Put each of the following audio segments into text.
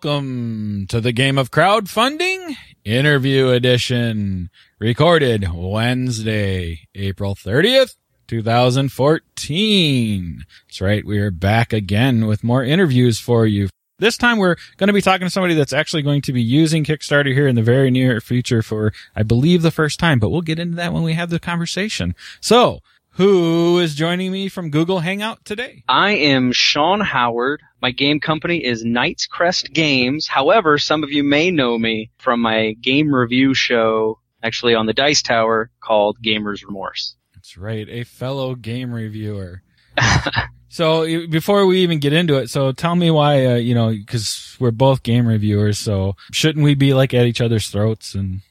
Welcome to the game of crowdfunding interview edition, recorded Wednesday, April 30th, 2014. That's right. We are back again with more interviews for you. This time we're going to be talking to somebody that's actually going to be using Kickstarter here in the very near future for, I believe, the first time, but we'll get into that when we have the conversation. So, who is joining me from Google Hangout today? I am Sean Howard. My game company is Knight's Crest Games. However, some of you may know me from my game review show, actually on the Dice Tower, called Gamer's Remorse. That's right, a fellow game reviewer. so before we even get into it, so tell me why, uh, you know, because we're both game reviewers, so shouldn't we be like at each other's throats and?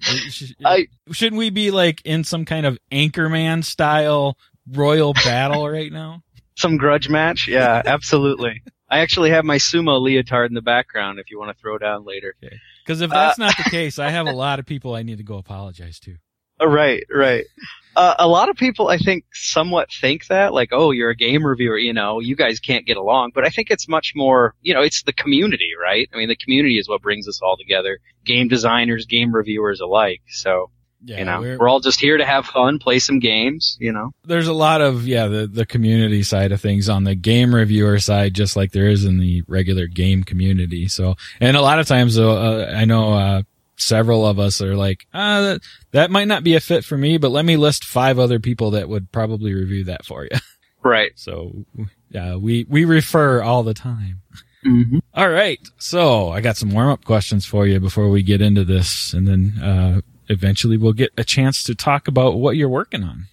Is it, is that right? I- Shouldn't we be like in some kind of Anchorman style royal battle right now? Some grudge match? Yeah, absolutely. I actually have my sumo leotard in the background if you want to throw down later. Because if that's not the case, I have a lot of people I need to go apologize to. Uh, Right, right. Uh, a lot of people, I think, somewhat think that, like, oh, you're a game reviewer, you know, you guys can't get along. But I think it's much more, you know, it's the community, right? I mean, the community is what brings us all together. Game designers, game reviewers alike. So, Yeah, you know, we're- we're, all just here to have fun, play some games, you know. there's a lot of yeah the the community side of things on the game reviewer side just like there is in the regular game community so and a lot of times uh, uh, i know uh several of us are like uh that, that might not be a fit for me but let me list five other people that would probably review that for you Right. so yeah we we refer all the time Mm-hmm. all right so i got some warm-up questions for you before we get into this and then uh eventually we'll get a chance to talk about what you're working on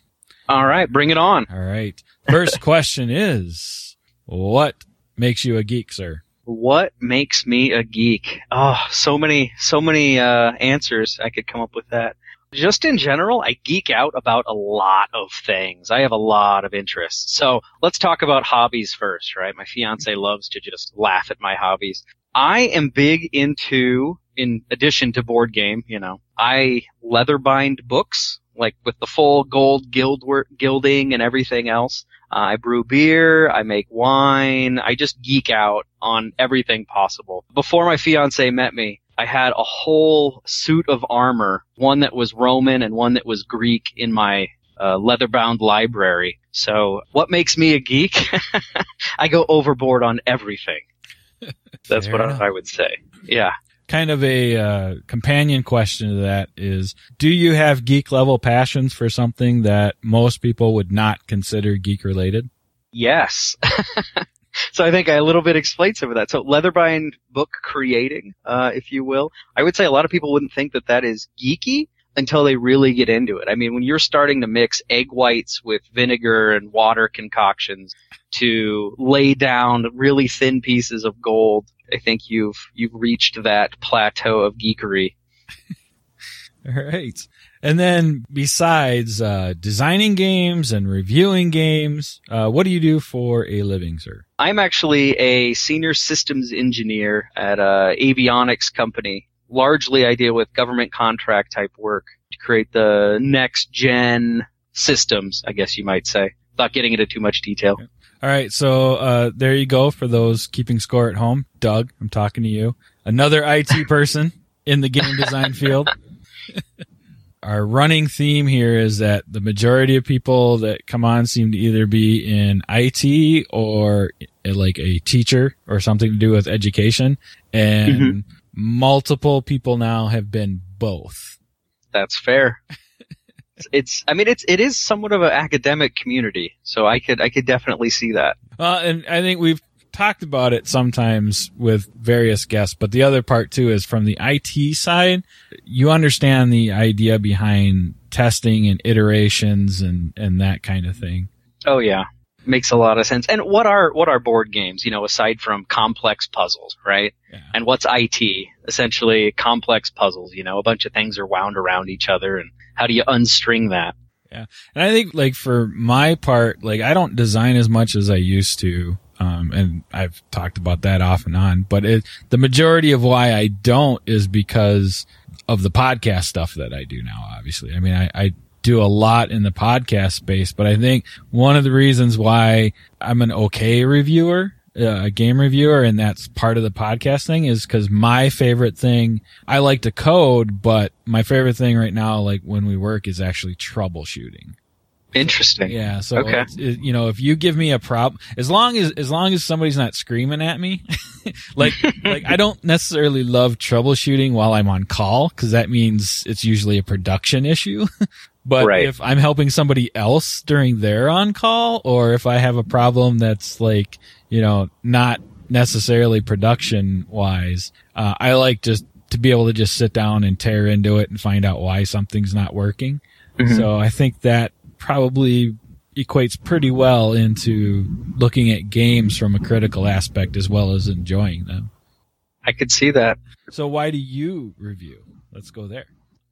All right, bring it on. all right. First question is, what makes you a geek, sir? What makes me a geek? Oh, so many, so many, uh, answers I could come up with that. Just in general, I geek out about a lot of things. I have a lot of interests. So let's talk about hobbies first, right? My fiance loves to just laugh at my hobbies. I am big into, in addition to board game, you know, I leather bind books, like with the full gold gilding and everything else. Uh, I brew beer. I make wine. I just geek out on everything possible. Before my fiance met me, I had a whole suit of armor, one that was Roman and one that was Greek in my uh, leather-bound library. So what makes me a geek? I go overboard on everything. That's Fair what. I, I would say. Yeah. Kind of a uh, companion question to that is, do you have geek level passions for something that most people would not consider geek related? Yes. so I think I a little bit explained some of that. So leatherbind book creating, uh, if you will, I would say a lot of people wouldn't think that that is geeky until they really get into it. I mean, when you're starting to mix egg whites with vinegar and water concoctions to lay down really thin pieces of gold, I think you've you've reached that plateau of geekery. All right. And then besides uh, designing games and reviewing games, uh, what do you do for a living, sir? I'm actually a senior systems engineer at a avionics company. Largely, I deal with government contract type work to create the next gen systems, I guess you might say, without getting into too much detail. All right, so uh, there you go for those keeping score at home. Doug, I'm talking to you. Another IT person in the game design field. Our running theme here is that the majority of people that come on seem to either be in IT or uh, like a teacher or something to do with education. And multiple people now have been both. That's fair. It's- I mean, it's, it is somewhat of an academic community, so I could, I could definitely see that. Uh, and I think we've talked about it sometimes with various guests, but the other part too is from the IT side, you understand the idea behind testing and iterations and, and that kind of thing. Oh yeah. Makes a lot of sense. And what are what are board games, you know, aside from complex puzzles, right? Yeah. And what's IT? Essentially complex puzzles, you know, a bunch of things are wound around each other and how do you unstring that? Yeah. And I think like for my part, like I don't design as much as I used to. Um, and I've talked about that off and on, but it, the majority of why I don't is because of the podcast stuff that I do now, obviously. I mean, I, I do a lot in the podcast space, but I think one of the reasons why I'm an okay reviewer Uh, a game reviewer and that's part of the podcast thing is because my favorite thing, I like to code, but my favorite thing right now, like when we work is actually troubleshooting. Interesting. Yeah. So, Okay. it- you know, if you give me a problem, as long as, as long as somebody's not screaming at me, like, like I don't necessarily love troubleshooting while I'm on call because that means it's usually a production issue. but Right. if I'm helping somebody else during their on call or if I have a problem that's like, you know, not necessarily production wise, uh, I like just to be able to just sit down and tear into it and find out why something's not working. Mhm. So I think that probably equates pretty well into looking at games from a critical aspect as well as enjoying them. I could see that. So why do you review? Let's go there.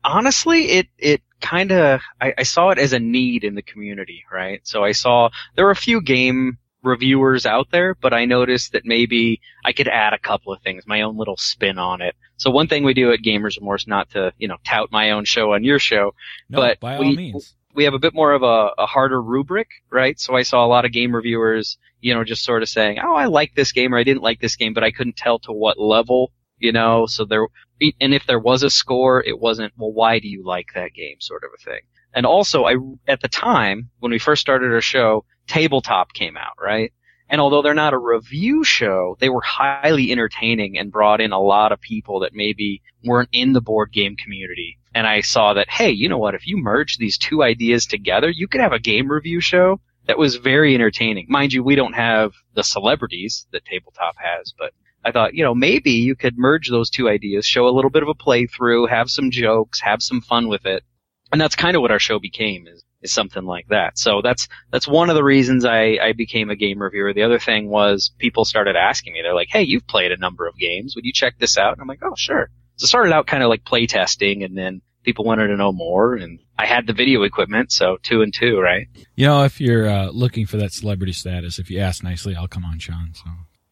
honestly, it it kind of I, I saw it as a need in the community, right? So I saw there were a few game reviewers out there, but I noticed that maybe I could add a couple of things, my own little spin on it. So one thing we do at Gamers Remorse, not to you know tout my own show on your show, No, But by all we- means. we have a bit more of a, a harder rubric, right? So I saw a lot of game reviewers, you know, just sort of saying, "Oh, I like this game," or "I didn't like this game," but I couldn't tell to what level, you know. So there, and if there was a score, it wasn't, "Well, why do you like that game?" sort of a thing. And also, I at the time when we first started our show, Tabletop came out, right? And although they're not a review show, they were highly entertaining and brought in a lot of people that maybe weren't in the board game community. And I saw that, hey, you know what? If you merge these two ideas together, you could have a game review show that was very entertaining. Mind you, we don't have the celebrities that Tabletop has, but I thought, you know, maybe you could merge those two ideas, show a little bit of a playthrough, have some jokes, have some fun with it. And that's kind of what our show became is, is something like that. So that's, that's one of the reasons I, I became a game reviewer. The other thing was people started asking me, they're like, Hey, you've played a number of games. Would you check this out? And I'm like, Oh, sure. So it started out kind of like play testing and then people wanted to know more and I had the video equipment. So two and two, right? You know, if you're uh, looking for that celebrity status, if you ask nicely, I'll come on, Sean. So.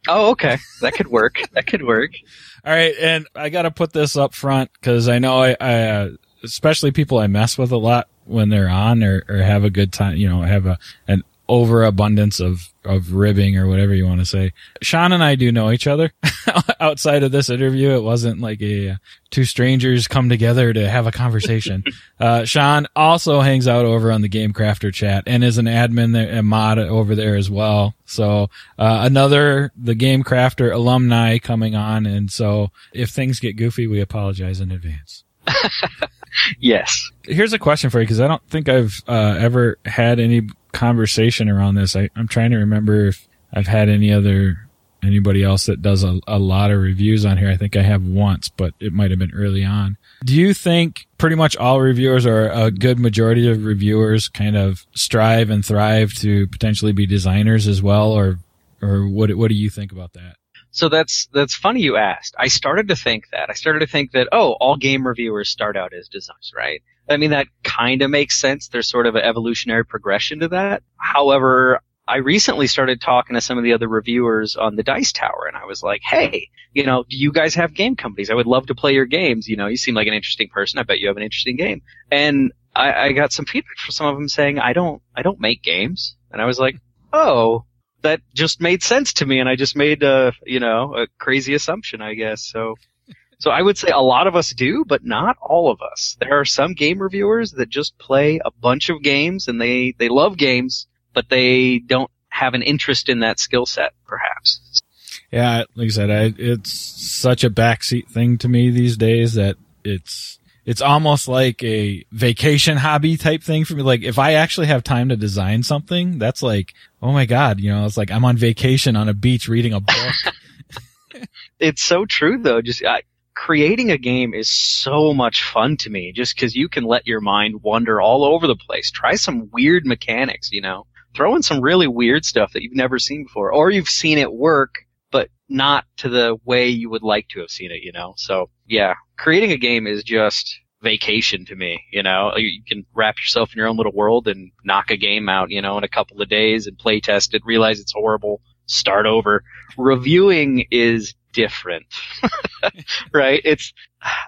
Oh, okay. That could work. that could work. All right, and I got to put this up front because I know I, I uh, especially people I mess with a lot when they're on or, or have a good time, you know, have a an overabundance of of ribbing or whatever you want to say. Sean and I do know each other outside of this interview. It wasn't like a uh, two strangers come together to have a conversation. uh, Sean also hangs out over on the Game Crafter chat and is an admin there, a mod over there as well. So uh, another the Game Crafter alumni coming on, and so if things get goofy, we apologize in advance. Yes. Here's a question for you because I don't think I've uh, ever had any conversation around this. I, I'm trying to remember if I've had any other anybody else that does a, a lot of reviews on here. I think I have once, but it might have been early on. Do you think pretty much all reviewers or a good majority of reviewers kind of strive and thrive to potentially be designers as well, or or what what do you think about that? So that's that's funny you asked. I started to think that. I started to think that oh, all game reviewers start out as designers, right? I mean that kind of makes sense. There's sort of an evolutionary progression to that. However, I recently started talking to some of the other reviewers on the Dice Tower, and I was like, "Hey, you know, do you guys have game companies? I would love to play your games. You know, you seem like an interesting person. I bet you have an interesting game." And I, I got some feedback from some of them saying, "I don't, I don't make games," and I was like, "Oh." That just made sense to me, and I just made a, you know, a crazy assumption, I guess. So, so I would say a lot of us do, but not all of us. There are some game reviewers that just play a bunch of games and they, they love games, but they don't have an interest in that skill set, perhaps. Yeah, like I said, I, it's such a backseat thing to me these days that it's it's almost like a vacation hobby type thing for me. Like if I actually have time to design something, that's like, oh my god, you know, it's like I'm on vacation on a beach reading a book. It's so true though. Just I, creating a game is so much fun to me just because you can let your mind wander all over the place. Try some weird mechanics, you know, throw in some really weird stuff that you've never seen before or you've seen it work, but not to the way you would like to have seen it, you know? So yeah, creating a game is just vacation to me, you know, you, can wrap yourself in your own little world and knock a game out, you know, in a couple of days and play test it, realize it's horrible, start over. Reviewing is different, right? It's,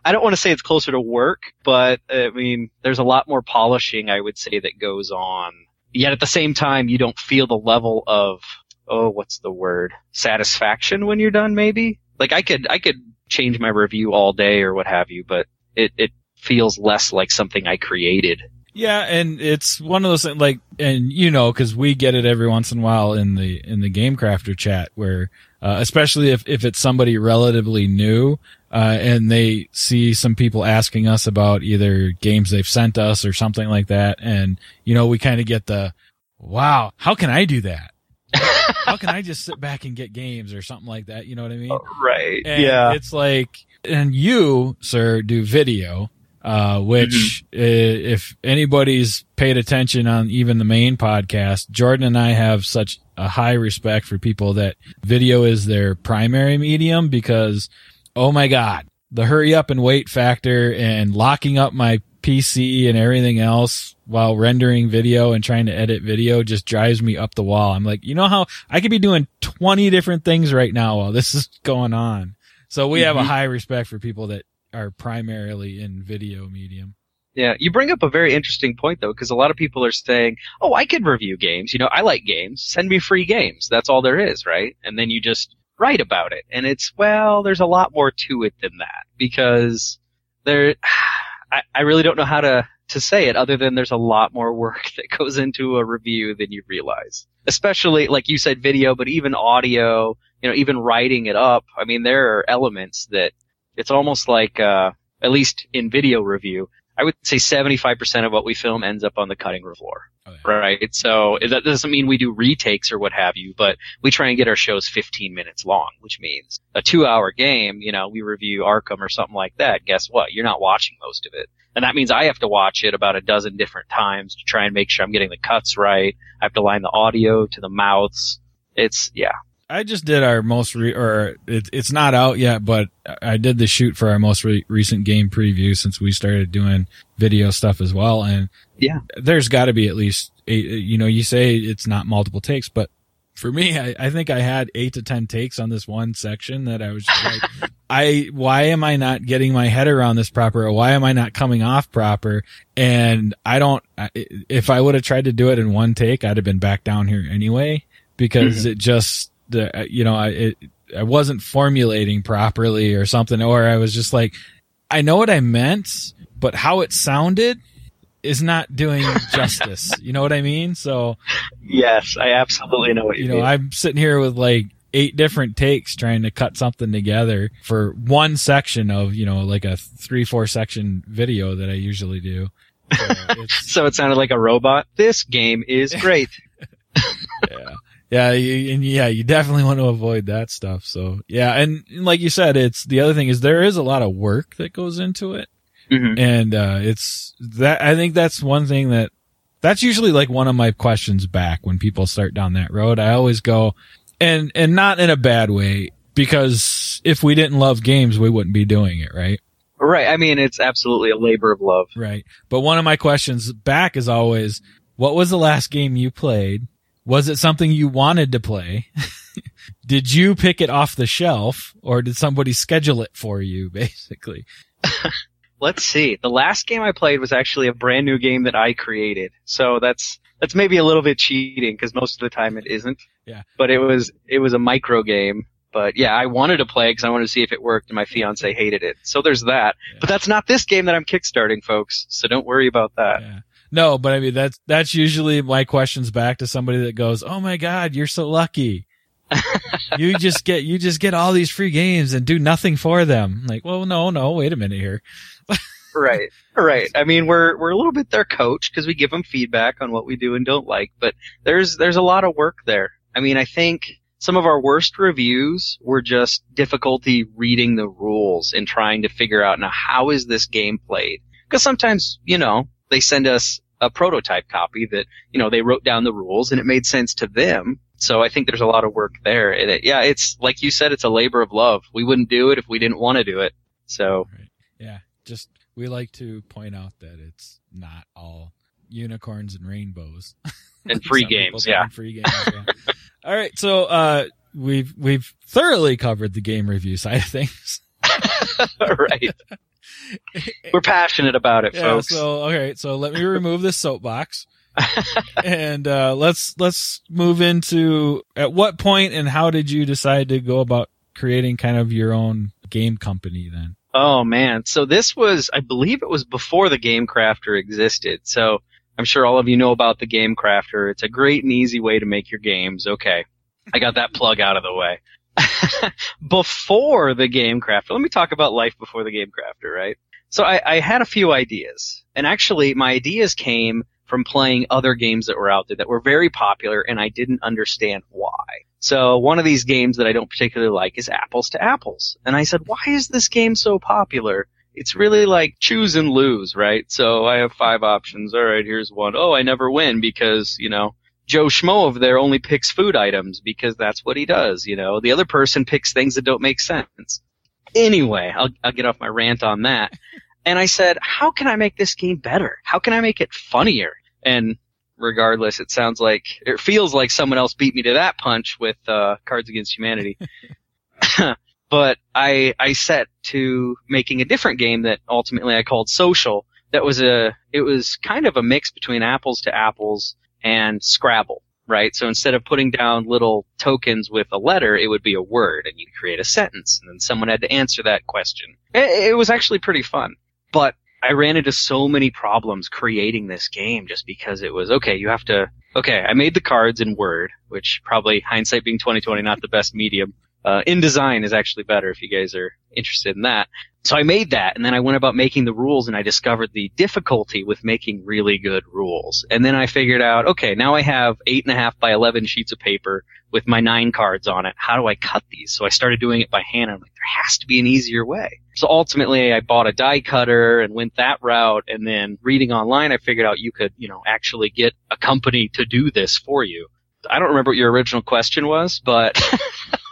I don't want to say it's closer to work, but I mean, there's a lot more polishing, I would say, that goes on. Yet at the same time, you don't feel the level of oh, what's the word? Satisfaction when you're done, maybe? Like I could, I could change my review all day or what have you, but it, it feels less like something I created. Yeah, and it's one of those things like, and you know, because we get it every once in a while in the in the Game Crafter chat, where uh, especially if if it's somebody relatively new, uh, and they see some people asking us about either games they've sent us or something like that, and you know, we kind of get the, wow, how can I do that? how can I just sit back and get games or something like that? You know what I mean? Right. And yeah. It's like, and you, sir, do video, uh, which Mm-hmm. i- if anybody's paid attention on even the main podcast, Jordan and I have such a high respect for people that video is their primary medium because, oh my God, the hurry up and wait factor and locking up my PC and everything else while rendering video and trying to edit video just drives me up the wall. I'm like, you know how I could be doing 20 different things right now while this is going on. So we have a Mhm. high respect for people that are primarily in video medium. Yeah, you bring up a very interesting point though, because a lot of people are saying, "Oh, I could review games. You know, I like games. Send me free games. That's all there is, right?" And then you just write about it, and it's well, there's a lot more to it than that because there, I, I really don't know how to to say it other than there's a lot more work that goes into a review than you realize. Especially like you said, video, but even audio. You know, even writing it up. I mean, there are elements that it's almost like, uh, at least in video review, I would say 75% of what we film ends up on the cutting room floor. Oh, yeah. Right. So that doesn't mean we do retakes or what have you, but we try and get our shows 15 minutes long, which means a two hour game, you know, we review Arkham or something like that. Guess what? You're not watching most of it. And that means I have to watch it about a dozen different times to try and make sure I'm getting the cuts right. I have to line the audio to the mouths. It's, yeah. I just did our most re- or it, it's not out yet, but I did the shoot for our most re- recent game preview since we started doing video stuff as well. And Yeah. there's got to be at least eight. You know, you say it's not multiple takes, but for me, I, I think I had eight to ten takes on this one section that I was just like, I why am I not getting my head around this proper? Or why am I not coming off proper? And I don't. If I would have tried to do it in one take, I'd have been back down here anyway because mm-hmm. it just the you know I it, I wasn't formulating properly or something, or I was just like, I know what I meant, but how it sounded is not doing justice. you know what I mean? So Yes, I absolutely know what you know, I'm sitting here with like eight different takes trying to cut something together for one section of, you know, like a three, four section video that I usually do. So so it sounded like a robot. This game is great. yeah. You, and yeah, you definitely want to avoid that stuff. So yeah, and, and like you said, it's the other thing is there is a lot of work that goes into it, Mhm. and uh, it's that I think that's one thing that that's usually like one of my questions back when people start down that road. I always go, and and not in a bad way because if we didn't love games, we wouldn't be doing it, right? Right. I mean, it's absolutely a labor of love. Right. But one of my questions back is always, what was the last game you played? Was it something you wanted to play? did you pick it off the shelf or did somebody schedule it for you, basically? Let's see. The last game I played was actually a brand new game that I created. So that's that's maybe a little bit cheating because most of the time it isn't. Yeah. But it was it was a micro game. But yeah, I wanted to play because I wanted to see if it worked, and my fiance hated it. So there's that. Yeah. But that's not this game that I'm kickstarting, folks. So don't worry about that. Yeah. No, but I mean, that's, that's usually my questions back to somebody that goes, Oh my God, you're so lucky. you just get, you just get all these free games and do nothing for them. Like, well, no, no, wait a minute here. Right. Right. I mean, we're we're a little bit their coach because we give them feedback on what we do and don't like, but there's there's a lot of work there. I mean, I think some of our worst reviews were just difficulty reading the rules and trying to figure out now how is this game played? Because sometimes, you know, they send us a prototype copy that, you know, they wrote down the rules and it made sense to them. So I think there's a lot of work there. And it, yeah, it's like you said, it's a labor of love. We wouldn't do it if we didn't want to do it. So Right. Yeah. Just we like to point out that it's not all unicorns and rainbows. and free games, yeah. Free games. Yeah. all right. So uh, we've we've thoroughly covered the game review side of things. right. We're passionate about it, Yeah. folks. So okay. So let me remove this soapbox and uh, let's let's move into at what point and how did you decide to go about creating kind of your own game company then? Oh man, so this was I believe it was before the Game Crafter existed. So I'm sure all of you know about the Game Crafter. It's a great and easy way to make your games. Okay, I got that plug out of the way. before the Game Crafter, let me talk about life before the Game Crafter, right? So I, I had a few ideas, and actually my ideas came from playing other games that were out there that were very popular and I didn't understand why. So one of these games that I don't particularly like is Apples to Apples. And I said, why is this game so popular? It's really like choose and lose, right? So I have five options. All right, here's one. Oh, I never win because, you know, Joe Schmo over there only picks food items because that's what he does, you know. The other person picks things that don't make sense. Anyway, I'll, I'll get off my rant on that. And I said, how can I make this game better? How can I make it funnier? And regardless, it sounds like it feels like someone else beat me to that punch with uh, Cards Against Humanity. but I I set to making a different game that ultimately I called Social. That was a it was kind of a mix between Apples to Apples and Scrabble, right? So instead of putting down little tokens with a letter, it would be a word, and you'd create a sentence, and then someone had to answer that question. It, it was actually pretty fun, but I ran into so many problems creating this game just because it was okay. You have to okay. I made the cards in Word, which probably hindsight being 2020, not the best medium. Uh, InDesign is actually better if you guys are interested in that. So I made that and then I went about making the rules and I discovered the difficulty with making really good rules. And then I figured out, okay, now I have eight and a half by 11 sheets of paper with my nine cards on it. How do I cut these? So I started doing it by hand. And I'm like, there has to be an easier way. So ultimately I bought a die cutter and went that route. And then reading online, I figured out you could, you know, actually get a company to do this for you. I don't remember what your original question was, but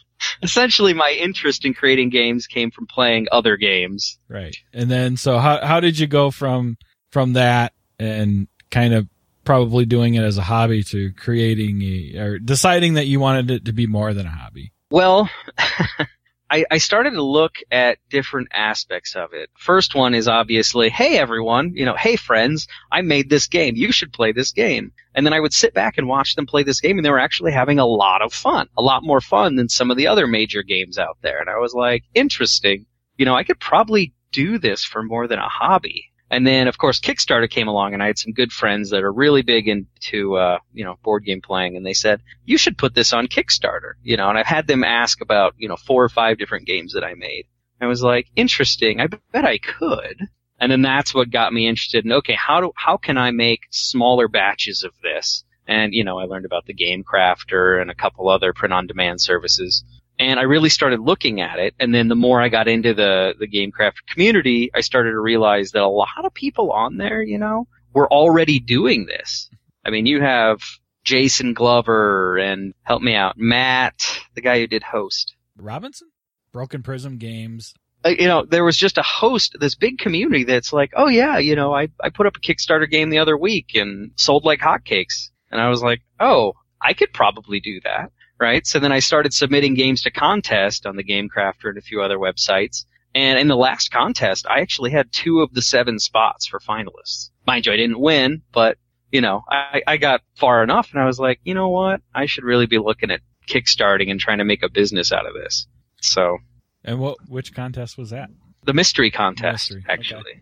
essentially my interest in creating games came from playing other games. Right. And then so how how did you go from from that and kind of probably doing it as a hobby to creating a or deciding that you wanted it to be more than a hobby? Well, I, I started to look at different aspects of it. First one is obviously, hey everyone, you know, hey friends, I made this game. You should play this game. And then I would sit back and watch them play this game and they were actually having a lot of fun. A lot more fun than some of the other major games out there. And I was like, interesting. You know, I could probably do this for more than a hobby. And then, of course, Kickstarter came along, and I had some good friends that are really big into, uh, you know, board game playing, and they said, you should put this on Kickstarter, you know, and I've had them ask about, you know, four or five different games that I made. I was like, interesting, I bet I could. And then that's what got me interested in, okay, how do, how can I make smaller batches of this? And, you know, I learned about the Game Crafter and a couple other print on demand services and I really started looking at it. And then the more I got into the the GameCraft community, I started to realize that a lot of people on there, you know, were already doing this. I mean, you have Jason Glover and help me out, Matt, the guy who did host. Robinson, Broken Prism Games. Uh, you know, there was just a host, this big community that's like, oh yeah, you know, I I put up a Kickstarter game the other week and sold like hotcakes, and I was like, oh, I could probably do that right? So then I started submitting games to contest on the Game Crafter and a few other websites. And in the last contest, I actually had two of the seven spots for finalists. Mind you, I didn't win, but you know, I, I got far enough and I was like, you know what? I should really be looking at kickstarting and trying to make a business out of this. So. And what, which contest was that? The mystery contest, mystery. actually. Okay.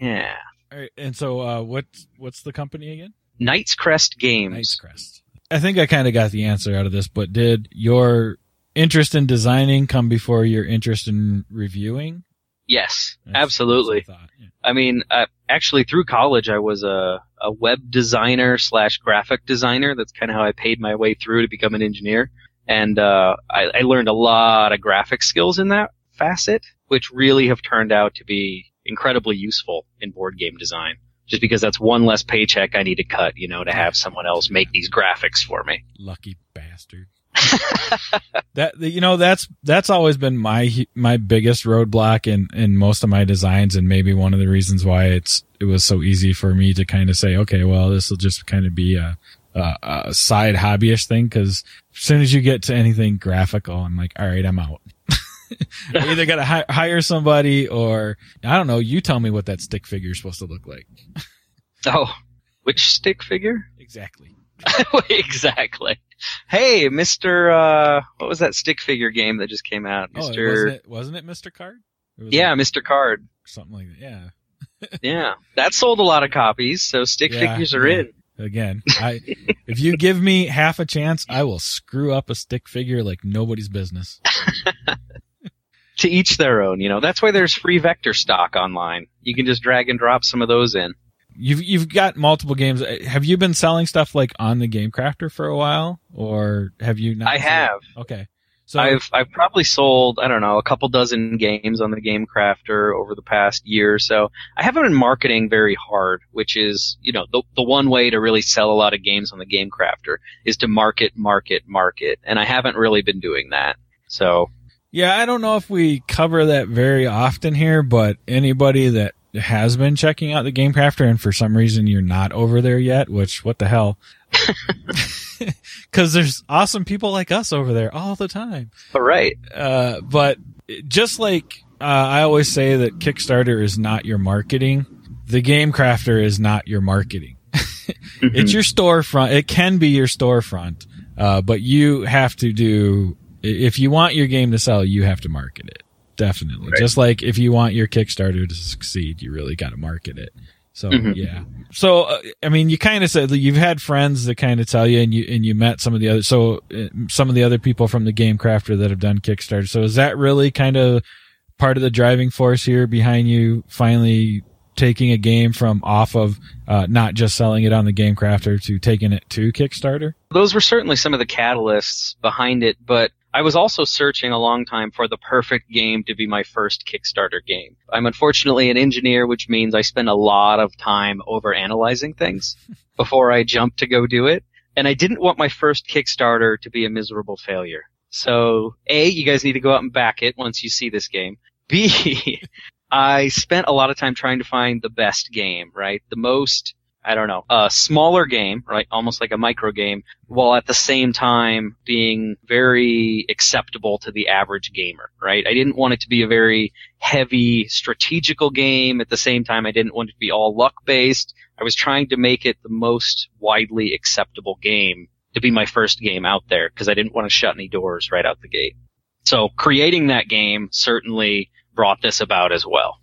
Yeah. All right. And so, uh, what, what's the company again? Knight's Crest Games. Knight's Crest. I think I kind of got the answer out of this, but did your interest in designing come before your interest in reviewing? Yes, that's, absolutely. I, yeah. I, mean, uh, actually, through college, I was a, a web designer slash graphic designer. That's kind of how I paid my way through to become an engineer. And uh, I, I learned a lot of graphic skills in that facet, which really have turned out to be incredibly useful in board game design just because that's one less paycheck I need to cut, you know, to have someone else make these graphics for me. Lucky bastard. that you know that's that's always been my my biggest roadblock in in most of my designs and maybe one of the reasons why it's it was so easy for me to kind of say okay well this will just kind of be a a, a side hobbyish thing because as soon as you get to anything graphical I'm like all right I'm out I either got to hi- hire somebody or I don't know. You tell me what that stick figure is supposed to look like. oh, Which stick figure? Exactly. exactly. Hey, Mister. Uh, what was that stick figure game that just came out? Oh, Mister. wasn't it? Wasn't it Mr. Card? It yeah, like Mister Card. something like that. Yeah. Yeah, that sold a lot of copies, so stick Yeah, figures are yeah. in. Again, I if you give me half a chance, I will screw up a stick figure like nobody's business. To each their own. You know, that's why there's free vector stock online. You can just drag and drop some of those in. You've you've got multiple games. Uh, have you been selling stuff like on the Game Crafter for a while, or have you not? I have. Okay, so I've I've probably sold I don't know a couple dozen games on the Game Crafter over the past year or so. I haven't been marketing very hard, which is you know the the one way to really sell a lot of games on the Game Crafter is to market, market, market, and I haven't really been doing that. So Yeah, I don't know if we cover that very often here, but anybody that has been checking out the Game Crafter and for some reason you're not over there yet, which what the hell? Cause there's awesome people like us over there all the time. but right, Uh, but just like, uh, I always say that Kickstarter is not your marketing, the Game Crafter is not your marketing. It's your storefront. It can be your storefront. Uh, but you have to do, if you want your game to sell, you have to market it. Definitely. Right. Just like if you want your Kickstarter to succeed, you really got to market it. So Mhm. yeah. So uh, I mean, you kind of said that you've had friends that kind of tell you, and you and you met some of the other, so uh, some of the other people from the Game Crafter that have done Kickstarter. So is that really kind of part of the driving force here behind you finally taking a game from off of uh, not just selling it on the Game Crafter to taking it to Kickstarter? those were certainly some of the catalysts behind it. But I was also searching a long time for the perfect game to be my first Kickstarter game. I'm unfortunately an engineer, which means I spend a lot of time over analyzing things before I jump to go do it. And I didn't want my first Kickstarter to be a miserable failure. So, A, you guys need to go out and back it once you see this game. B, I spent a lot of time trying to find the best game, right? The most, I don't know, a smaller game, right? Almost like a micro game, while at the same time being very acceptable to the average gamer, right? I didn't want it to be a very heavy strategical game. At the same time, I didn't want it to be all luck based. I was trying to make it the most widely acceptable game to be my first game out there because I didn't want to shut any doors right out the gate. So creating that game certainly brought this about as well.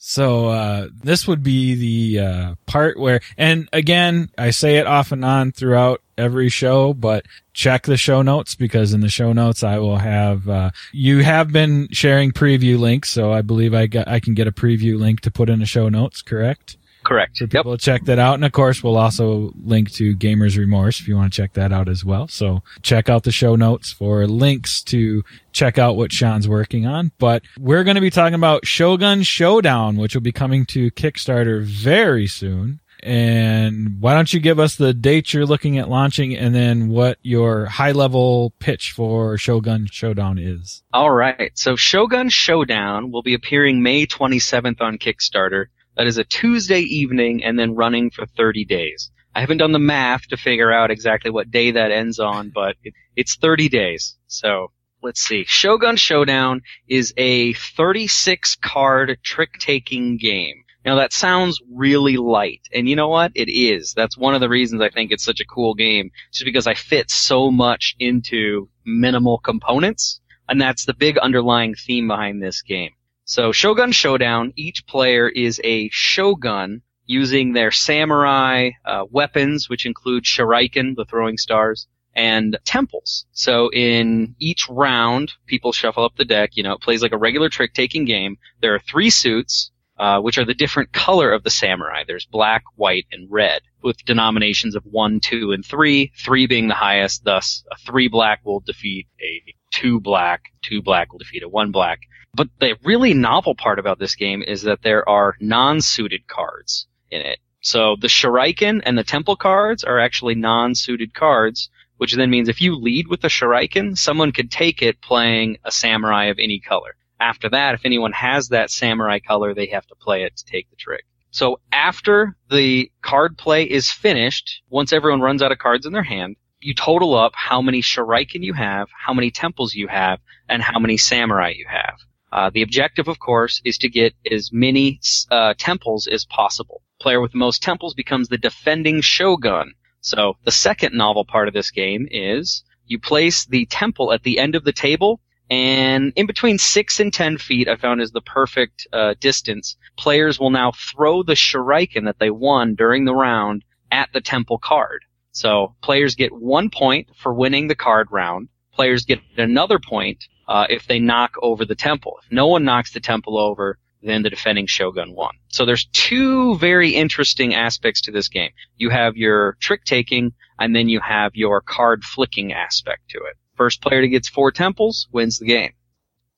So uh, this would be the uh, part where, and again, I say it off and on throughout every show, but check the show notes because in the show notes I will have. Uh, you have been sharing preview links, so I believe I got I can get a preview link to put in the show notes. Correct? Correct. For Yep. to check that out. And of course, we'll also link to Gamer's Remorse if you want to check that out as well. So check out the show notes for links to check out what Sean's working on. But we're going to be talking about Shogun Showdown, which will be coming to Kickstarter very soon. And why don't you give us the date you're looking at launching and then what your high level pitch for Shogun Showdown is? All right. So Shogun Showdown will be appearing May 27th on Kickstarter. That is a Tuesday evening and then running for 30 days. I haven't done the math to figure out exactly what day that ends on, but it, it's 30 days. So let's see. Shogun Showdown is a 36 card trick taking game. Now that sounds really light, and you know what? It is. That's one of the reasons I think it's such a cool game, just because I fit so much into minimal components, and that's the big underlying theme behind this game. So Shogun Showdown, each player is a shogun using their samurai uh, weapons, which include shuriken, the throwing stars, and temples. So in each round, people shuffle up the deck. You know, it plays like a regular trick-taking game. There are three suits, uh, which are the different color of the samurai. There's black, white, and red, with denominations of one, two, and three. Three being the highest. Thus, a three black will defeat a two black. Two black will defeat a one black. But the really novel part about this game is that there are non-suited cards in it. So the Shuriken and the Temple cards are actually non-suited cards, which then means if you lead with the Shuriken, someone could take it playing a samurai of any color. After that, if anyone has that samurai color, they have to play it to take the trick. So after the card play is finished, once everyone runs out of cards in their hand, you total up how many Shuriken you have, how many temples you have, and how many samurai you have. Uh, the objective, of course, is to get as many uh, temples as possible. Player with the most temples becomes the defending shogun. So the second novel part of this game is you place the temple at the end of the table and in between six and ten feet, I found is the perfect uh, distance. Players will now throw the shuriken that they won during the round at the temple card. So players get one point for winning the card round. Players get another point uh, if they knock over the temple. If no one knocks the temple over, then the defending shogun won. So there's two very interesting aspects to this game. You have your trick taking, and then you have your card flicking aspect to it. First player that gets four temples wins the game.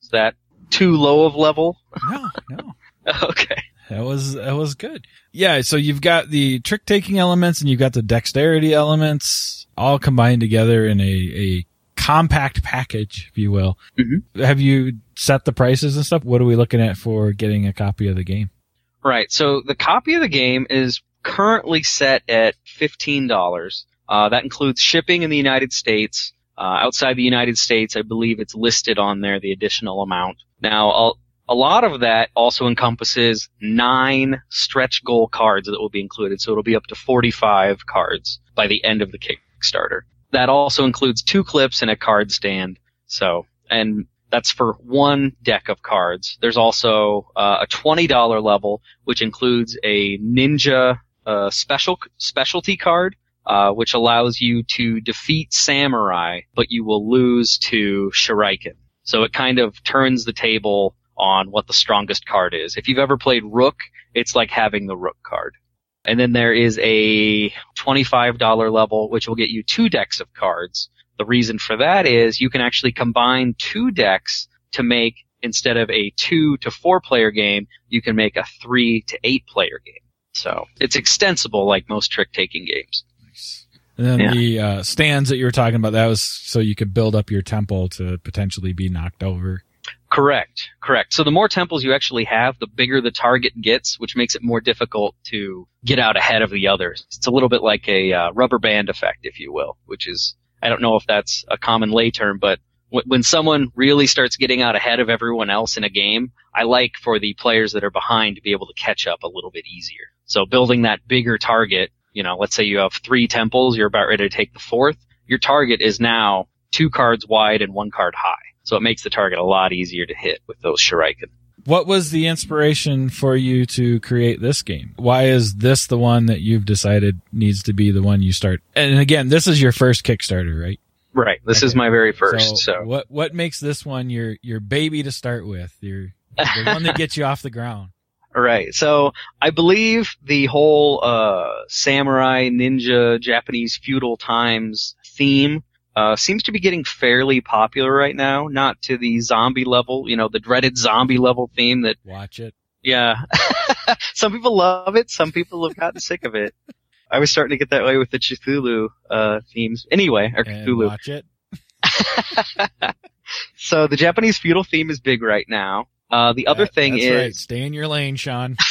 Is that too low of level? No, no. okay. That was that was good. Yeah, so you've got the trick taking elements and you've got the dexterity elements all combined together in a, a compact package, if you will. Mm-hmm. Have you set the prices and stuff? What are we looking at for getting a copy of the game? Right. So the copy of the game is currently set at fifteen dollars. Uh, that includes shipping in the United States. Uh, outside the United States, I believe it's listed on there the additional amount. Now, a, a lot of that also encompasses nine stretch goal cards that will be included, so it'll be up to 45 cards by the end of the Kickstarter. That also includes two clips and a card stand. So, and that's for one deck of cards. There's also uh, a $20 level, which includes a ninja uh, special specialty card uh, which allows you to defeat samurai, but you will lose to shuriken. So it kind of turns the table on what the strongest card is. If you've ever played Rook, it's like having the Rook card. And then there is a $25 level, which will get you two decks of cards. The reason for that is you can actually combine two decks to make, instead of a two to four player game, you can make a three to eight player game. So it's extensible like most trick taking games. And then Yeah. the uh, stands that you were talking about, that was so you could build up your temple to potentially be knocked over. Correct, correct. So the more temples you actually have, the bigger the target gets, which makes it more difficult to get out ahead of the others. It's a little bit like a uh, rubber band effect, if you will, which is, I don't know if that's a common lay term, but w- when someone really starts getting out ahead of everyone else in a game, I like for the players that are behind to be able to catch up a little bit easier. So building that bigger target, you know, let's say you have three temples, you're about ready to take the fourth, your target is now two cards wide and one card high. So it makes the target a lot easier to hit with those shuriken. What was the inspiration for you to create this game? Why is this the one that you've decided needs to be the one you start? And again, this is your first Kickstarter, right? Right. This is my very first. So, what what makes this one your your baby to start with? Your the one that gets you off the ground. right. So I believe the whole uh, samurai, ninja, Japanese feudal times theme uh, seems to be getting fairly popular right now. Not to the zombie level, you know, the dreaded zombie level theme that Watch it. Yeah. some people love it. Some people have gotten sick of it. I was starting to get that way with the Cthulhu uh, themes. Anyway, or And Cthulhu. watch it. so the Japanese feudal theme is big right now. Uh, the other That- thing that's is right. stay in your lane, Sean.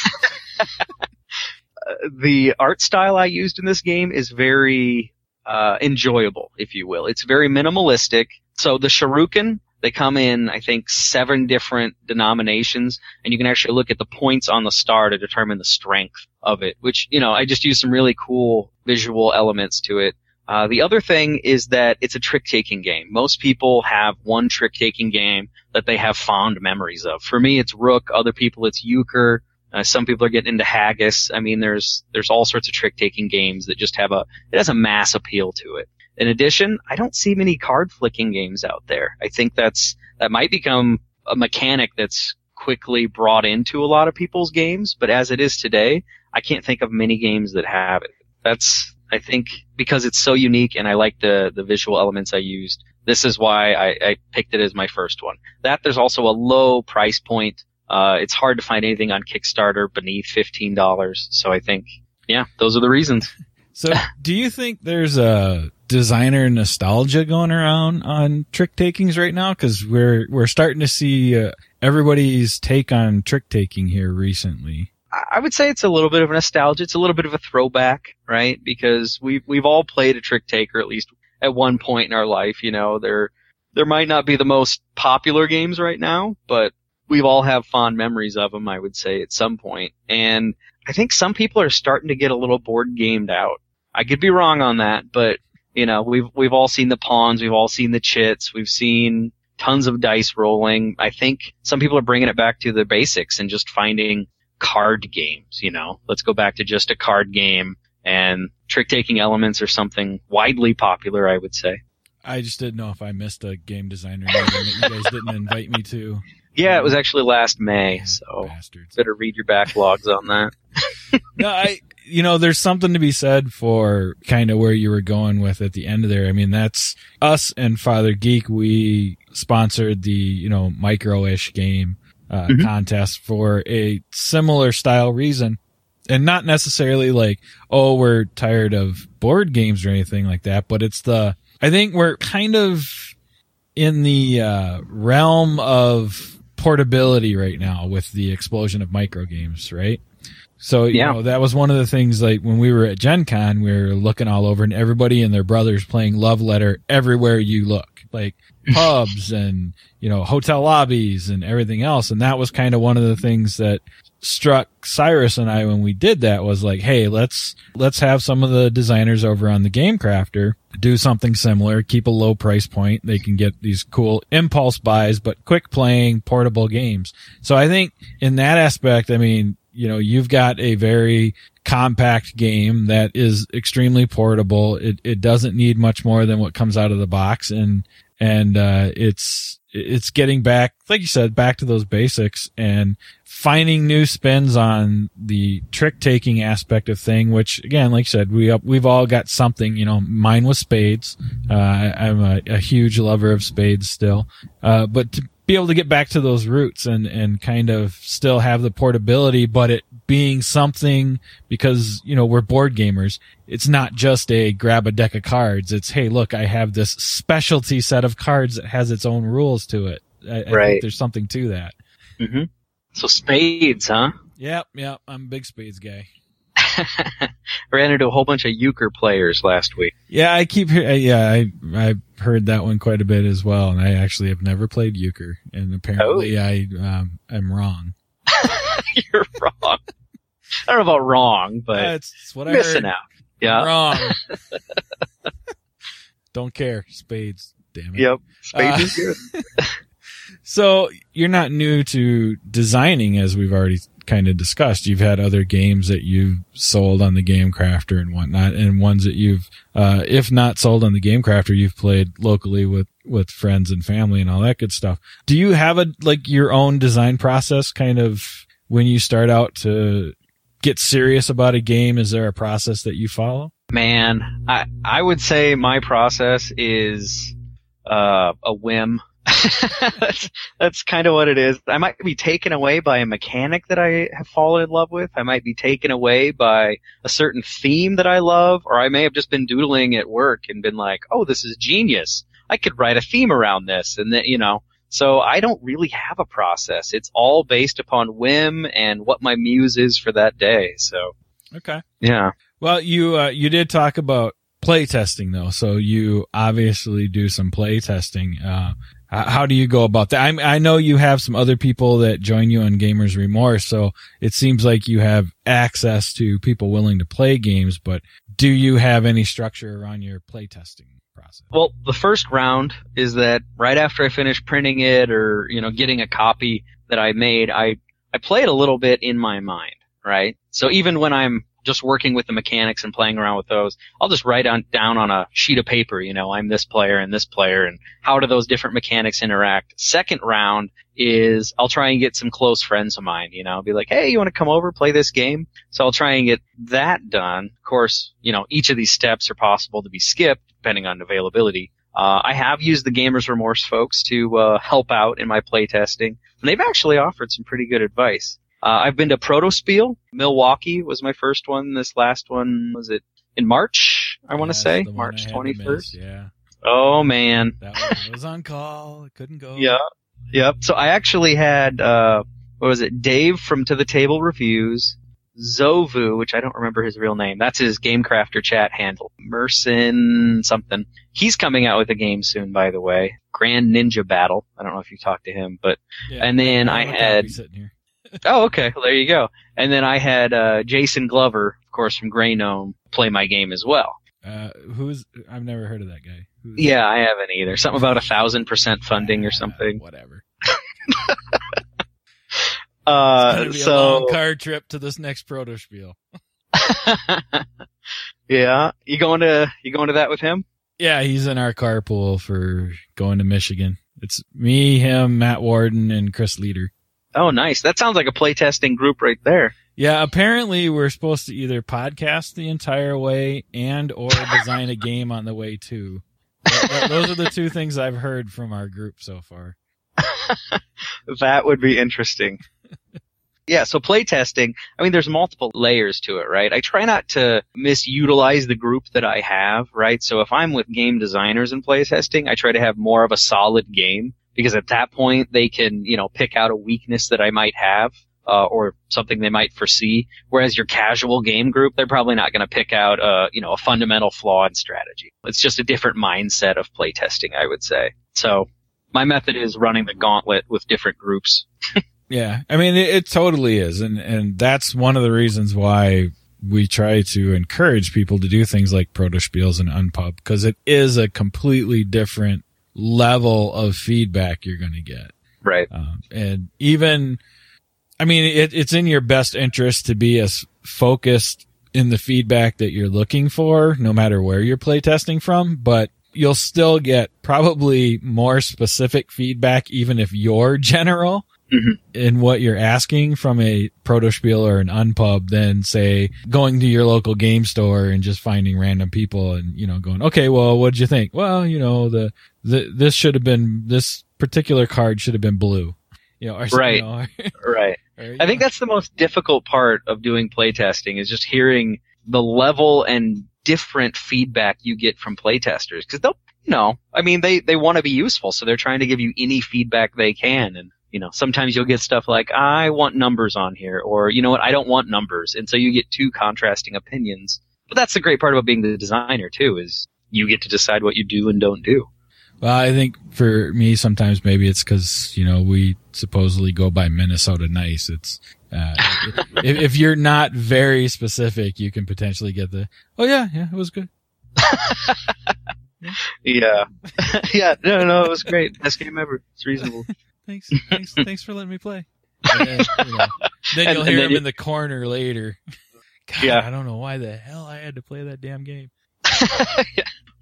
the art style I used in this game is very uh, enjoyable, if you will. It's very minimalistic. So the Shuriken, they come in, I think, seven different denominations, and you can actually look at the points on the star to determine the strength of it, which, you know, I just used some really cool visual elements to it. Uh, the other thing is that it's a trick-taking game. Most people have one trick-taking game that they have fond memories of. For me, it's Rook. Other people, it's Euchre. Uh, some people are getting into Haggis. I mean, there's there's all sorts of trick-taking games that just have a it has a mass appeal to it. In addition, I don't see many card flicking games out there. I think that's that might become a mechanic that's quickly brought into a lot of people's games, but as it is today, I can't think of many games that have it. That's I think because it's so unique and I like the the visual elements I used. This is why I, I picked it as my first one. That there's also a low price point. Uh, it's hard to find anything on Kickstarter beneath fifteen dollars. So I think, yeah, those are the reasons. So, do you think there's a designer nostalgia going around on trick takings right now? Because we're we're starting to see uh, everybody's take on trick taking here recently. I would say it's a little bit of a nostalgia. It's a little bit of a throwback, right? Because we've we've all played a trick taker at least at one point in our life. You know, there there might not be the most popular games right now, but we've all have fond memories of them. I would say at some point. and I think some people are starting to get a little board gamed out. I could be wrong on that, but you know, we've we've all seen the pawns, we've all seen the chits, we've seen tons of dice rolling. I think some people are bringing it back to the basics and just finding card games, you know. Let's go back to just a card game and trick taking elements or something widely popular, I would say. I just didn't know if I missed a game designer that you guys didn't invite me to. Yeah, it was actually last May, so Bastards. better read your backlogs on that. no, I, you know, there's something to be said for kind of where you were going with at the end of there. I mean, that's us and Father Geek. We sponsored the, you know, micro-ish game, uh, Mhm. contest for a similar style reason. And not necessarily like, oh, we're tired of board games or anything like that, but it's the, I think we're kind of in the, uh, realm of portability right now with the explosion of micro games, right? So, you Yeah. know, that was one of the things like when we were at Gen Con, we were looking all over and everybody and their brothers playing love letter everywhere you look, like pubs and, you know, hotel lobbies and everything else. And that was kind of one of the things that struck Cyrus and I when we did that was like, Hey, let's, let's have some of the designers over on the Game Crafter do something similar, keep a low price point. They can get these cool impulse buys, but quick playing portable games. So I think in that aspect, I mean, you know, you've got a very compact game that is extremely portable. It, it doesn't need much more than what comes out of the box and, and, uh, it's, it's getting back, like you said, back to those basics and finding new spins on the trick taking aspect of thing, which again, like you said, we, we've all got something, you know, mine was spades. Uh, I'm a, a huge lover of spades still. Uh, but to be able to get back to those roots and, and kind of still have the portability, but it being something because, you know, we're board gamers. It's not just a grab a deck of cards. It's, hey, look, I have this specialty set of cards that has its own rules to it. I, I Right. think there's something to that. hmm So spades, huh? Yep, yep. I'm a big spades guy. Ran into a whole bunch of euchre players last week. Yeah, I keep hear. uh, Yeah, I I heard that one quite a bit as well, and I actually have never played euchre, and apparently Oh. I um am wrong. You're wrong. I don't know about wrong, but That's, that's what I missing heard. out. Yeah. Wrong. Don't care. Spades. Damn it. Yep. Spades Uh, is good. So you're not new to designing, as we've already kind of discussed. You've had other games that you've sold on the Game Crafter and whatnot, and ones that you've, uh, if not sold on the Game Crafter, you've played locally with with friends and family and all that good stuff. Do you have a like your own design process, kind of when you start out to get serious about a game? Is there a process that you follow? Man, I I would say my process is uh, a whim. That's that's kind of what it is. I might be taken away by a mechanic that I have fallen in love with. I might be taken away by a certain theme that I love, or I may have just been doodling at work and been like, "Oh, this is genius. I could write a theme around this." And then, you know, so I don't really have a process. It's all based upon whim and what my muse is for that day. So, Okay. yeah. Well, you uh, you did talk about play testing though, so you obviously do some play testing. Uh, how do you go about that? I, I know you have some other people that join you on Gamers Remorse, so it seems like you have access to people willing to play games. But do you have any structure around your play testing process? Well, the first round is that right after I finish printing it or, you know, getting a copy that I made, I, I play it a little bit in my mind, right? So even when I'm just working with the mechanics and playing around with those, I'll just write on, down on a sheet of paper, you know, I'm this player and this player and how do those different mechanics interact. Second round is I'll try and get some close friends of mine, you know, be like, hey, you want to come over, play this game? So I'll try and get that done. Of course, you know, each of these steps are possible to be skipped depending on availability. Uh, I have used the Gamers Remorse folks to uh, help out in my playtesting, and they've actually offered some pretty good advice. Uh, I've been to Protospiel. Milwaukee was my first one. This last one was it in March? I want to say March I had to twenty miss, first. Yeah, Oh man, that one was on call. It couldn't go. yeah, yep. So I actually had uh, what was it? Dave from To the Table Reviews, Zovu, which I don't remember his real name. That's his GameCrafter chat handle. Merson something. He's coming out with a game soon, by the way. Grand Ninja Battle. I don't know if you talked to him, but Yeah. And then I have a copy had- sitting here. Oh, okay. Well, there you go. And then I had uh, Jason Glover, of course, from Grey Gnome, play my game as well. Uh, who's? I've never heard of that guy. Who's, Yeah, I haven't either. Something about a thousand percent funding or uh, something. whatever. Uh, gonna be a so long car trip to this next Protospiel. yeah, you going to you going to that with him? Yeah, he's in our carpool for going to Michigan. It's me, him, Matt Warden, and Chris Leader. Oh, nice. That sounds like a playtesting group right there. Yeah, apparently we're supposed to either podcast the entire way and or design a game on the way too. Th- th- those are the two things I've heard from our group so far. That would be interesting. yeah, so playtesting, I mean, there's multiple layers to it, right? I try not to misutilize the group that I have, right? So if I'm with game designers in playtesting, I try to have more of a solid game because at that point they can, you know, pick out a weakness that I might have. Uh, or something they might foresee. Whereas your casual game group, they're probably not going to pick out, uh, you know, a fundamental flaw in strategy. It's just a different mindset of playtesting, I would say. So my method is running the gauntlet with different groups. Yeah, I mean it, it totally is, and and that's one of the reasons why we try to encourage people to do things like Protospiels and unpub because it is a completely different level of feedback you're going to get. Right. Um, and even, I mean, it, it's in your best interest to be as focused in the feedback that you're looking for, no matter where you're playtesting from, but you'll still get probably more specific feedback, even if you're general Mhm. in what you're asking from a Protospiel or an unpub than say going to your local game store and just finding random people and, you know, going, okay, well, what'd you think? Well, you know, the, the, this should have been, this particular card should have been blue. You know, or, Right. You know, Right. or, I think know, that's the most difficult part of doing playtesting is just hearing the level and different feedback you get from playtesters because they'll, you know, I mean, they, they want to be useful. So they're trying to give you any feedback they can. And, you know, sometimes you'll get stuff like, I want numbers on here or, you know what, I don't want numbers. And so you get two contrasting opinions. But that's the great part about being the designer too is you get to decide what you do and don't do. Well, I think for me, sometimes maybe it's because you know we supposedly go by Minnesota nice. It's uh, if, if you're not very specific, you can potentially get the oh yeah yeah it was good. Yeah. yeah. No, no, it was great. Best game ever. It's reasonable. Thanks thanks thanks for letting me play. And then, you know, then you'll and hear then him you- in the corner later. God, Yeah. I don't know why the hell I had to play that damn game.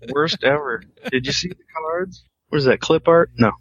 Worst ever. Did you see the cards? What is that? Clip art? No.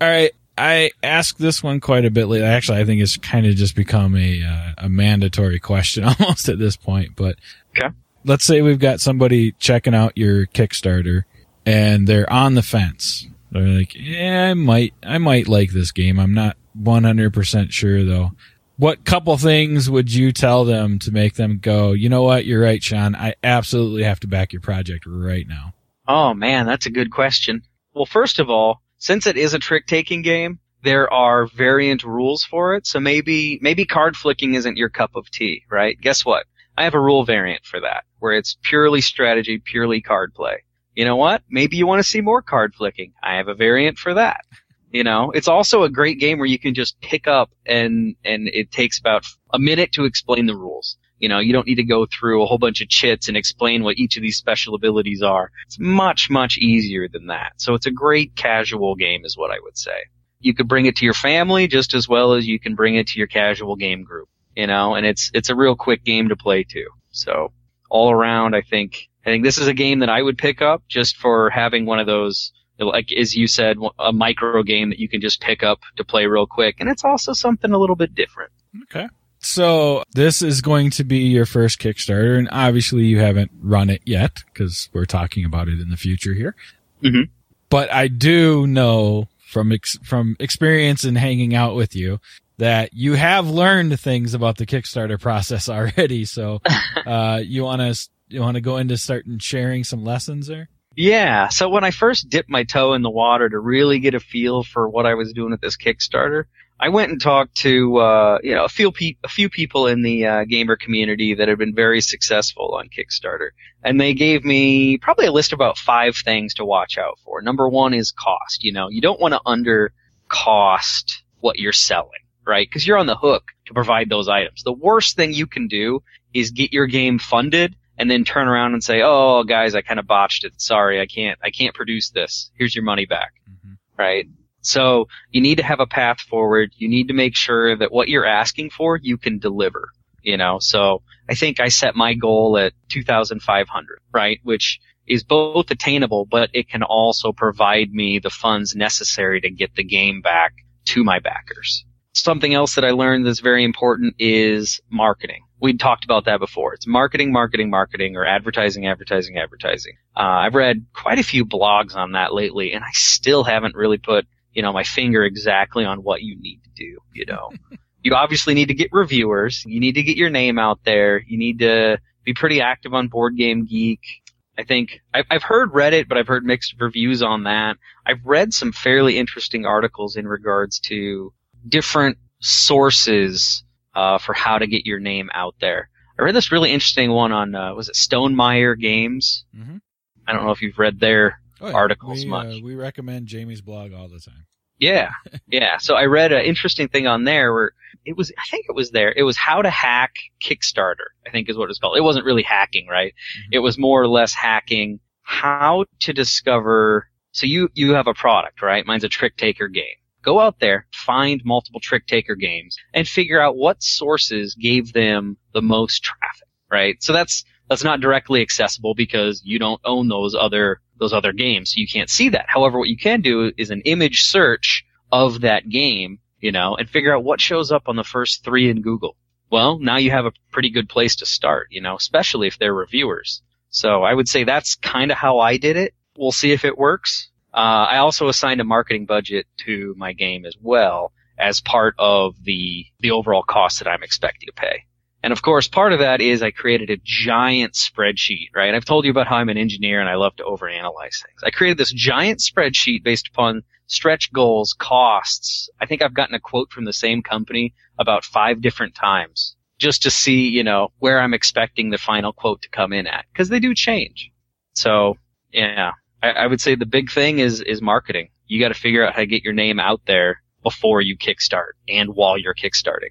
All right. I ask this one quite a bit lately. Actually, I think it's kind of just become a uh, a mandatory question almost at this point. But Okay. let's say we've got somebody checking out your Kickstarter and they're on the fence. They're like, "Yeah, I might, I might like this game. I'm not 100 percent sure though." What couple things would you tell them to make them go? You know what? You're right, Sean. I absolutely have to back your project right now. Oh man, that's a good question. Well, first of all, since it is a trick taking game, there are variant rules for it. So maybe, maybe card flicking isn't your cup of tea, right? Guess what? I have a rule variant for that where it's purely strategy, purely card play. You know what? Maybe you want to see more card flicking. I have a variant for that. You know, it's also a great game where you can just pick up and, and it takes about a minute to explain the rules. You know, you don't need to go through a whole bunch of chits and explain what each of these special abilities are. It's much, much easier than that. So it's a great casual game is what I would say. You could bring it to your family just as well as you can bring it to your casual game group, you know, and it's, it's a real quick game to play too. So all around, I think, I think this is a game that I would pick up just for having one of those, like as you said, a micro game that you can just pick up to play real quick. And it's also something a little bit different. Okay. So this is going to be your first Kickstarter, and obviously you haven't run it yet because we're talking about it in the future here. Mhm. But I do know from ex- from experience and hanging out with you that you have learned things about the Kickstarter process already. So uh, you want to you want to go into starting sharing some lessons there. Yeah. So when I first dipped my toe in the water to really get a feel for what I was doing with this Kickstarter, I went and talked to uh, you know a few pe- a few people in the uh, gamer community that had been very successful on Kickstarter, and they gave me probably a list of about five things to watch out for. Number one is cost. You know, you don't want to under cost what you're selling, right? Because you're on the hook to provide those items. The worst thing you can do is get your game funded and then turn around and say, "Oh, guys, I kind of botched it. Sorry, I can't, I can't produce this. Here's your money back." Mhm. Right? So you need to have a path forward. You need to make sure that what you're asking for, you can deliver. You know, so I think I set my goal at 2,500, right? Which is both attainable, but it can also provide me the funds necessary to get the game back to my backers. Something else that I learned that's very important is marketing. We talked about that before. It's marketing, marketing, marketing, or advertising, advertising, advertising. Uh, I've read quite a few blogs on that lately, and I still haven't really put, you know, my finger exactly on what you need to do. You know, you obviously need to get reviewers. You need to get your name out there. You need to be pretty active on Board Game Geek. I think I've, I've heard Reddit, but I've heard mixed reviews on that. I've read some fairly interesting articles in regards to different sources uh, for how to get your name out there. I read this really interesting one on uh, was it Stonemaier Games? Mhm. I don't know if you've read their Oh, Articles we, much. Uh, we recommend Jamie's blog all the time. Yeah, yeah. So I read an interesting thing on there where it was, I think it was there. It was how to hack Kickstarter. I think is what it's called. It wasn't really hacking, right? Mhm. It was more or less hacking how to discover. So you you have a product, right? Mine's a trick taker game. Go out there, find multiple trick taker games, and figure out what sources gave them the most traffic, right? So that's that's not directly accessible because you don't own those other those other games, so you can't see that. However, what you can do is an image search of that game, you know, and figure out what shows up on the first three in Google. Well, now you have a pretty good place to start, you know, especially if they're reviewers. So I would say that's kind of how I did it. We'll see if it works. Uh, I also assigned a marketing budget to my game as well as part of the the overall cost that I'm expecting to pay. And of course, part of that is I created a giant spreadsheet, right? I've told you about how I'm an engineer and I love to overanalyze things. I created this giant spreadsheet based upon stretch goals, costs. I think I've gotten a quote from the same company about five different times just to see, you know, where I'm expecting the final quote to come in at. Cause they do change. So, yeah, I, I would say the big thing is, is marketing. You got to figure out how to get your name out there before you kickstart and while you're kickstarting.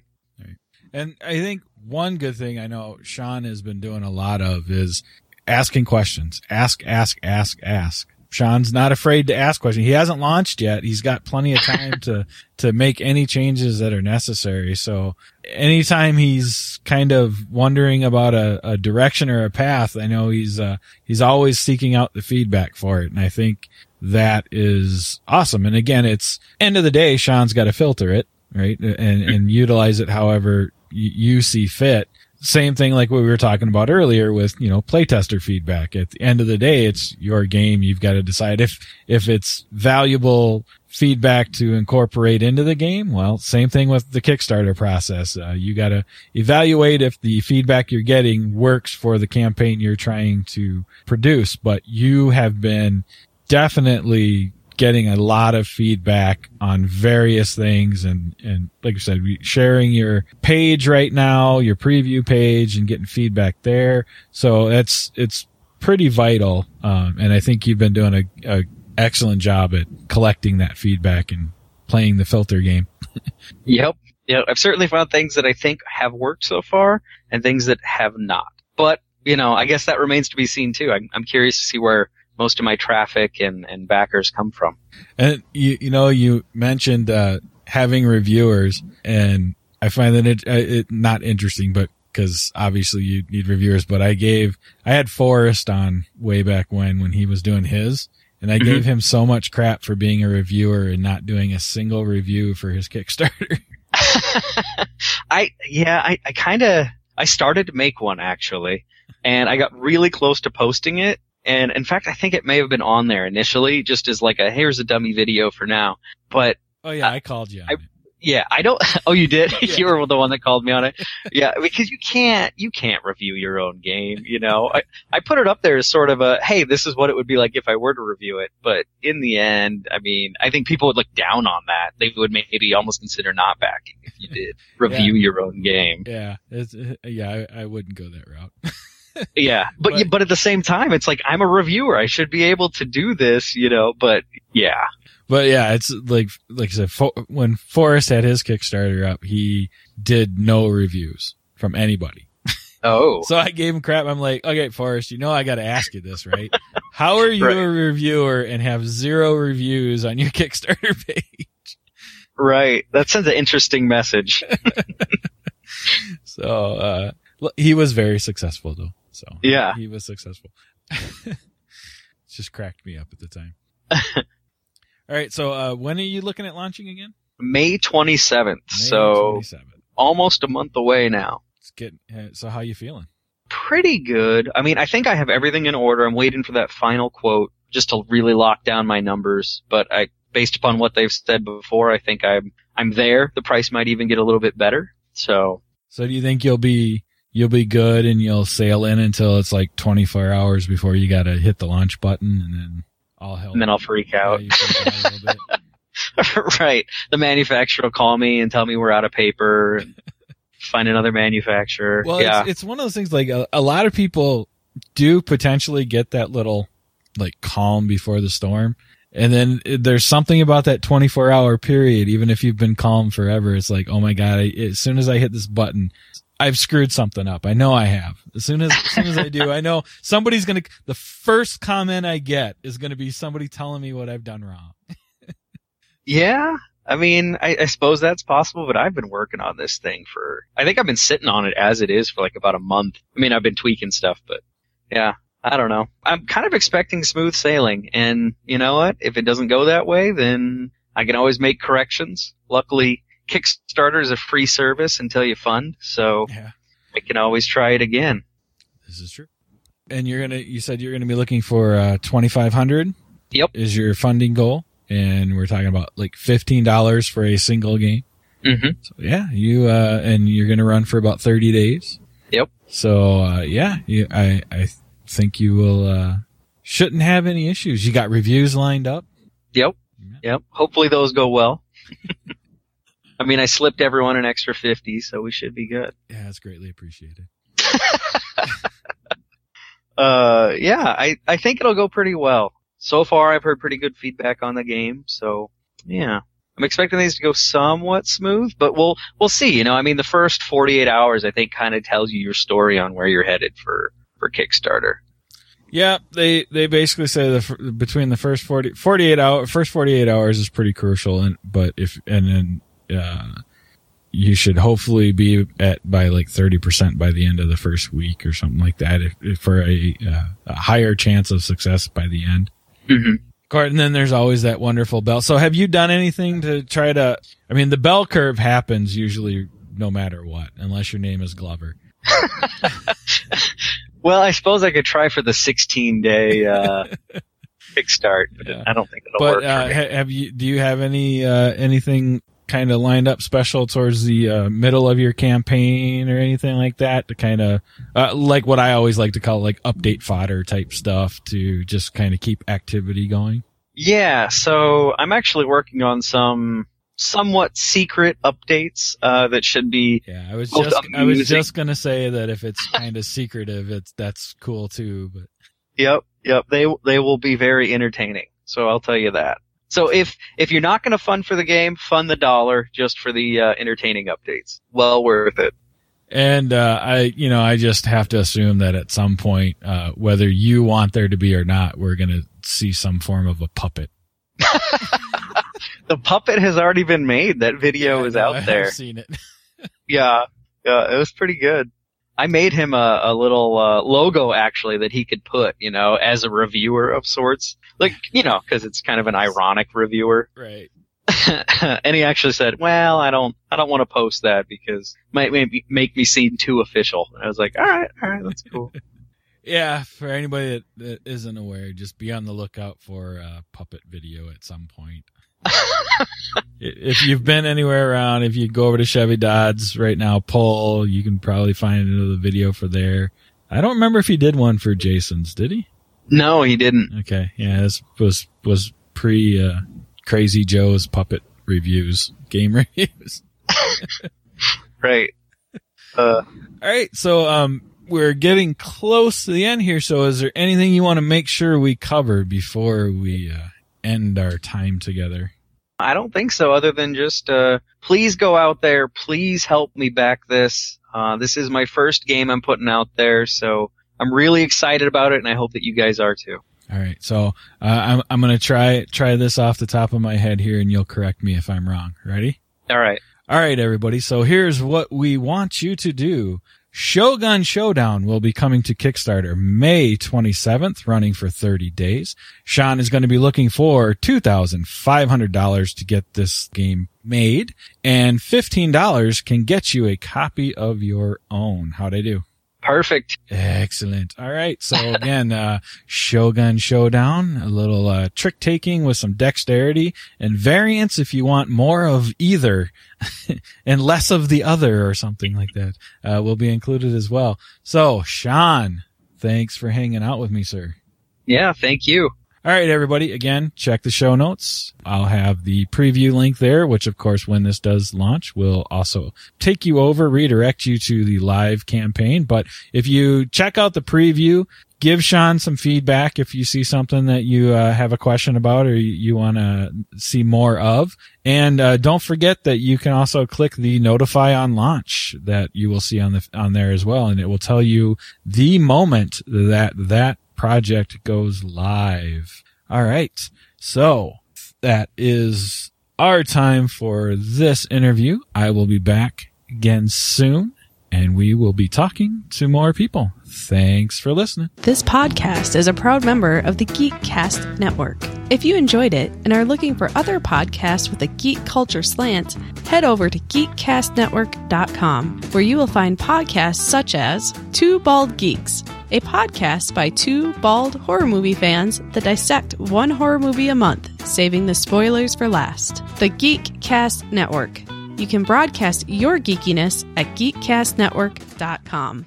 And I think one good thing I know Sean has been doing a lot of is asking questions. Ask, ask, ask, ask. Sean's not afraid to ask questions. He hasn't launched yet. He's got plenty of time to, to make any changes that are necessary. So anytime he's kind of wondering about a, a direction or a path, I know he's, uh, he's always seeking out the feedback for it. And I think that is awesome. And again, it's end of the day, Sean's got to filter it, right? And, and utilize it however you, you see fit. Same thing like what we were talking about earlier with, you know, playtester feedback. At the end of the day, it's your game. You've got to decide if, if it's valuable feedback to incorporate into the game. Well, same thing with the Kickstarter process. Uh, you got to evaluate if the feedback you're getting works for the campaign you're trying to produce, but you have been definitely getting a lot of feedback on various things and, and like I said, sharing your page right now, your preview page and getting feedback there. So that's, it's pretty vital. Um, and I think you've been doing a, a excellent job at collecting that feedback and playing the filter game. Yep. Yeah, I've certainly found things that I think have worked so far and things that have not. But, you know, I guess that remains to be seen too. I'm, I'm curious to see where most of my traffic and, and backers come from. And you, you know, you mentioned, uh, having reviewers and I find that it, uh, it not interesting, but because obviously you need reviewers, but I gave, I had Forrest on way back when, when he was doing his and I Mhm. gave him so much crap for being a reviewer and not doing a single review for his Kickstarter. I yeah, I, I kind of I started to make one actually, and I got really close to posting it. And in fact, I think it may have been on there initially, just as like a here's a dummy video for now. But oh yeah, I called you. On I- it. Yeah, I don't. Oh, you did. Yeah. you were the one that called me on it. Yeah, because you can't you can't review your own game. You know, I I put it up there as sort of a hey, this is what it would be like if I were to review it. But in the end, I mean, I think people would look down on that. They would maybe almost consider not backing if you did review your own game. Yeah, it's, uh, yeah, I, I wouldn't go that route. yeah, but, But- but at the same time, it's like I'm a reviewer. I should be able to do this, you know. But yeah, But yeah, it's like like I said, Fo- when Forrest had his Kickstarter up, he did no reviews from anybody. oh, So I gave him crap. I'm like, okay, Forrest, you know I got to ask you this, right? How are you Right. a reviewer and have zero reviews on your Kickstarter page? right. That sends an interesting message. So uh, he was very successful though. So Yeah. he was successful. just cracked me up at the time. All right, so uh, when are you looking at launching again? May 27th, May so 27th. almost a month away now. Let's get. Uh, so how you feeling? Pretty good. I mean, I think I have everything in order. I'm waiting for that final quote just to really lock down my numbers. But I, based upon what they've said before, I think I'm I'm there. The price might even get a little bit better. So So do you think you'll be you'll be good and you'll sail in until it's like 24 hours before you got to hit the launch button and then all hell. and then I'll freak out. you freak out a little bit. right. The manufacturer will call me and tell me we're out of paper. Find another manufacturer. Well, yeah. it's, it's one of those things like a, a lot of people do potentially get that little like calm before the storm. And then there's something about that 24 hour period, even if you've been calm forever, it's like, oh my God, I, as soon as I hit this button, I've screwed something up. I know I have. As soon as, as soon as I do, I know somebody's going to, the first comment I get is going to be somebody telling me what I've done wrong. Yeah, I mean, I, I suppose that's possible, but I've been working on this thing for, I think I've been sitting on it as it is for like about a month. I mean, I've been tweaking stuff, but yeah, I don't know. I'm kind of expecting smooth sailing, and you know what? If it doesn't go that way, then I can always make corrections. Luckily, Kickstarter is a free service until you fund, so Yeah. I can always try it again. This is true. And you're to, you said you're going to be looking for, uh, 2,500. Yep. Is your funding goal. And we're talking about like $15 for a single game. hmm So yeah, you, uh, and you're going to run for about 30 days. Yep. So, uh, yeah, you, I, I think you will, uh, shouldn't have any issues. You got reviews lined up. Yep. Yep. Hopefully those go well. I mean, I slipped everyone an extra 50, so we should be good. Yeah, that's greatly appreciated. Uh, yeah, I, I think it'll go pretty well. So far, I've heard pretty good feedback on the game, so yeah. I'm expecting these to go somewhat smooth, but we'll, we'll see, you know, I mean, the first 48 hours, I think, kind of tells you your story on where you're headed for, for Kickstarter. Yeah, they they basically say the between the first 40, 48 hour first 48 hours is pretty crucial and but if and then uh you should hopefully be at by like 30% by the end of the first week or something like that if, if for a, uh, a higher chance of success by the end. hmm and then there's always that wonderful bell. So have you done anything to try to I mean the bell curve happens usually no matter what unless your name is Glover. Well, I suppose I could try for the 16 day, uh, kickstart, but Yeah. I don't think it'll But work. uh, ha- have you? Do you have any uh, anything kind of lined up special towards the uh, middle of your campaign or anything like that to kind of uh, like what I always like to call like update fodder type stuff to just kind of keep activity going? Yeah, so I'm actually working on some somewhat secret updates uh, that should be Yeah, I was just I was just gonna say that if it's kind of secretive, it's that's cool too. But Yep, yep. They they will be very entertaining. So I'll tell you that. So if if you're not going to fund for the game, fund the dollar just for the uh, entertaining updates. Well worth it. and uh, I you know I just have to assume that at some point, uh, whether you want there to be or not, we're gonna see some form of a puppet. The puppet has already been made. That video is I know, out I've there. seen it. Yeah, yeah. It was pretty good. I made him a, a little uh, logo actually that he could put, you know, as a reviewer of sorts. Like, you know, because it's kind of an ironic reviewer. right. and he actually said, "Well, I don't, I don't want to post that because it might maybe make me seem too official." And I was like, "All right, all right, that's cool." Yeah, for anybody that, that isn't aware, just be on the lookout for a puppet video at some point. If you've been anywhere around, if you go over to Chevy Dodds right now, pull, you can probably find another video for there. I don't remember if he did one for Jason's, did he? No, he didn't. Okay, yeah, this was was pre uh, Crazy Joe's puppet reviews, game reviews. Right. Uh, All right, so um, we're getting close to the end here. So, is there anything you want to make sure we cover before we uh, end our time together? I don't think so, other than just uh, please go out there. Please help me back this. Uh, this is my first game I'm putting out there, so I'm really excited about it, and I hope that you guys are too. All right, so uh, I'm I'm gonna try try this off the top of my head here, and you'll correct me if I'm wrong. Ready? All right. All right, everybody. So here's what we want you to do. Shogun Showdown will be coming to Kickstarter May 27th, running for 30 days. Sean is going to be looking for $2,500 to get this game made, and $15 can get you a copy of your own. How'd I do? Perfect. Excellent. All right. So again, uh, Shogun Showdown, a little, uh, trick taking with some dexterity and variance if you want more of either and less of the other or something like that, uh, will be included as well. So Sean, thanks for hanging out with me, sir. Yeah. Thank you. All right, everybody. Again, check the show notes. I'll have the preview link there, which of course, when this does launch, will also take you over, redirect you to the live campaign. But if you check out the preview, give Sean some feedback if you see something that you uh, have a question about or you, you want to see more of. And uh, don't forget that you can also click the notify on launch that you will see on the on there as well, and it will tell you the moment that that project goes live. All right. So that is our time for this interview. I will be back again soon and we will be talking to more people. Thanks for listening. This podcast is a proud member of the Geekcast Network. If you enjoyed it and are looking for other podcasts with a geek culture slant, head over to geekcastnetwork.com, where you will find podcasts such as Two Bald Geeks, a podcast by two bald horror movie fans that dissect one horror movie a month, saving the spoilers for last. The Geekcast Network. You can broadcast your geekiness at geekcastnetwork.com.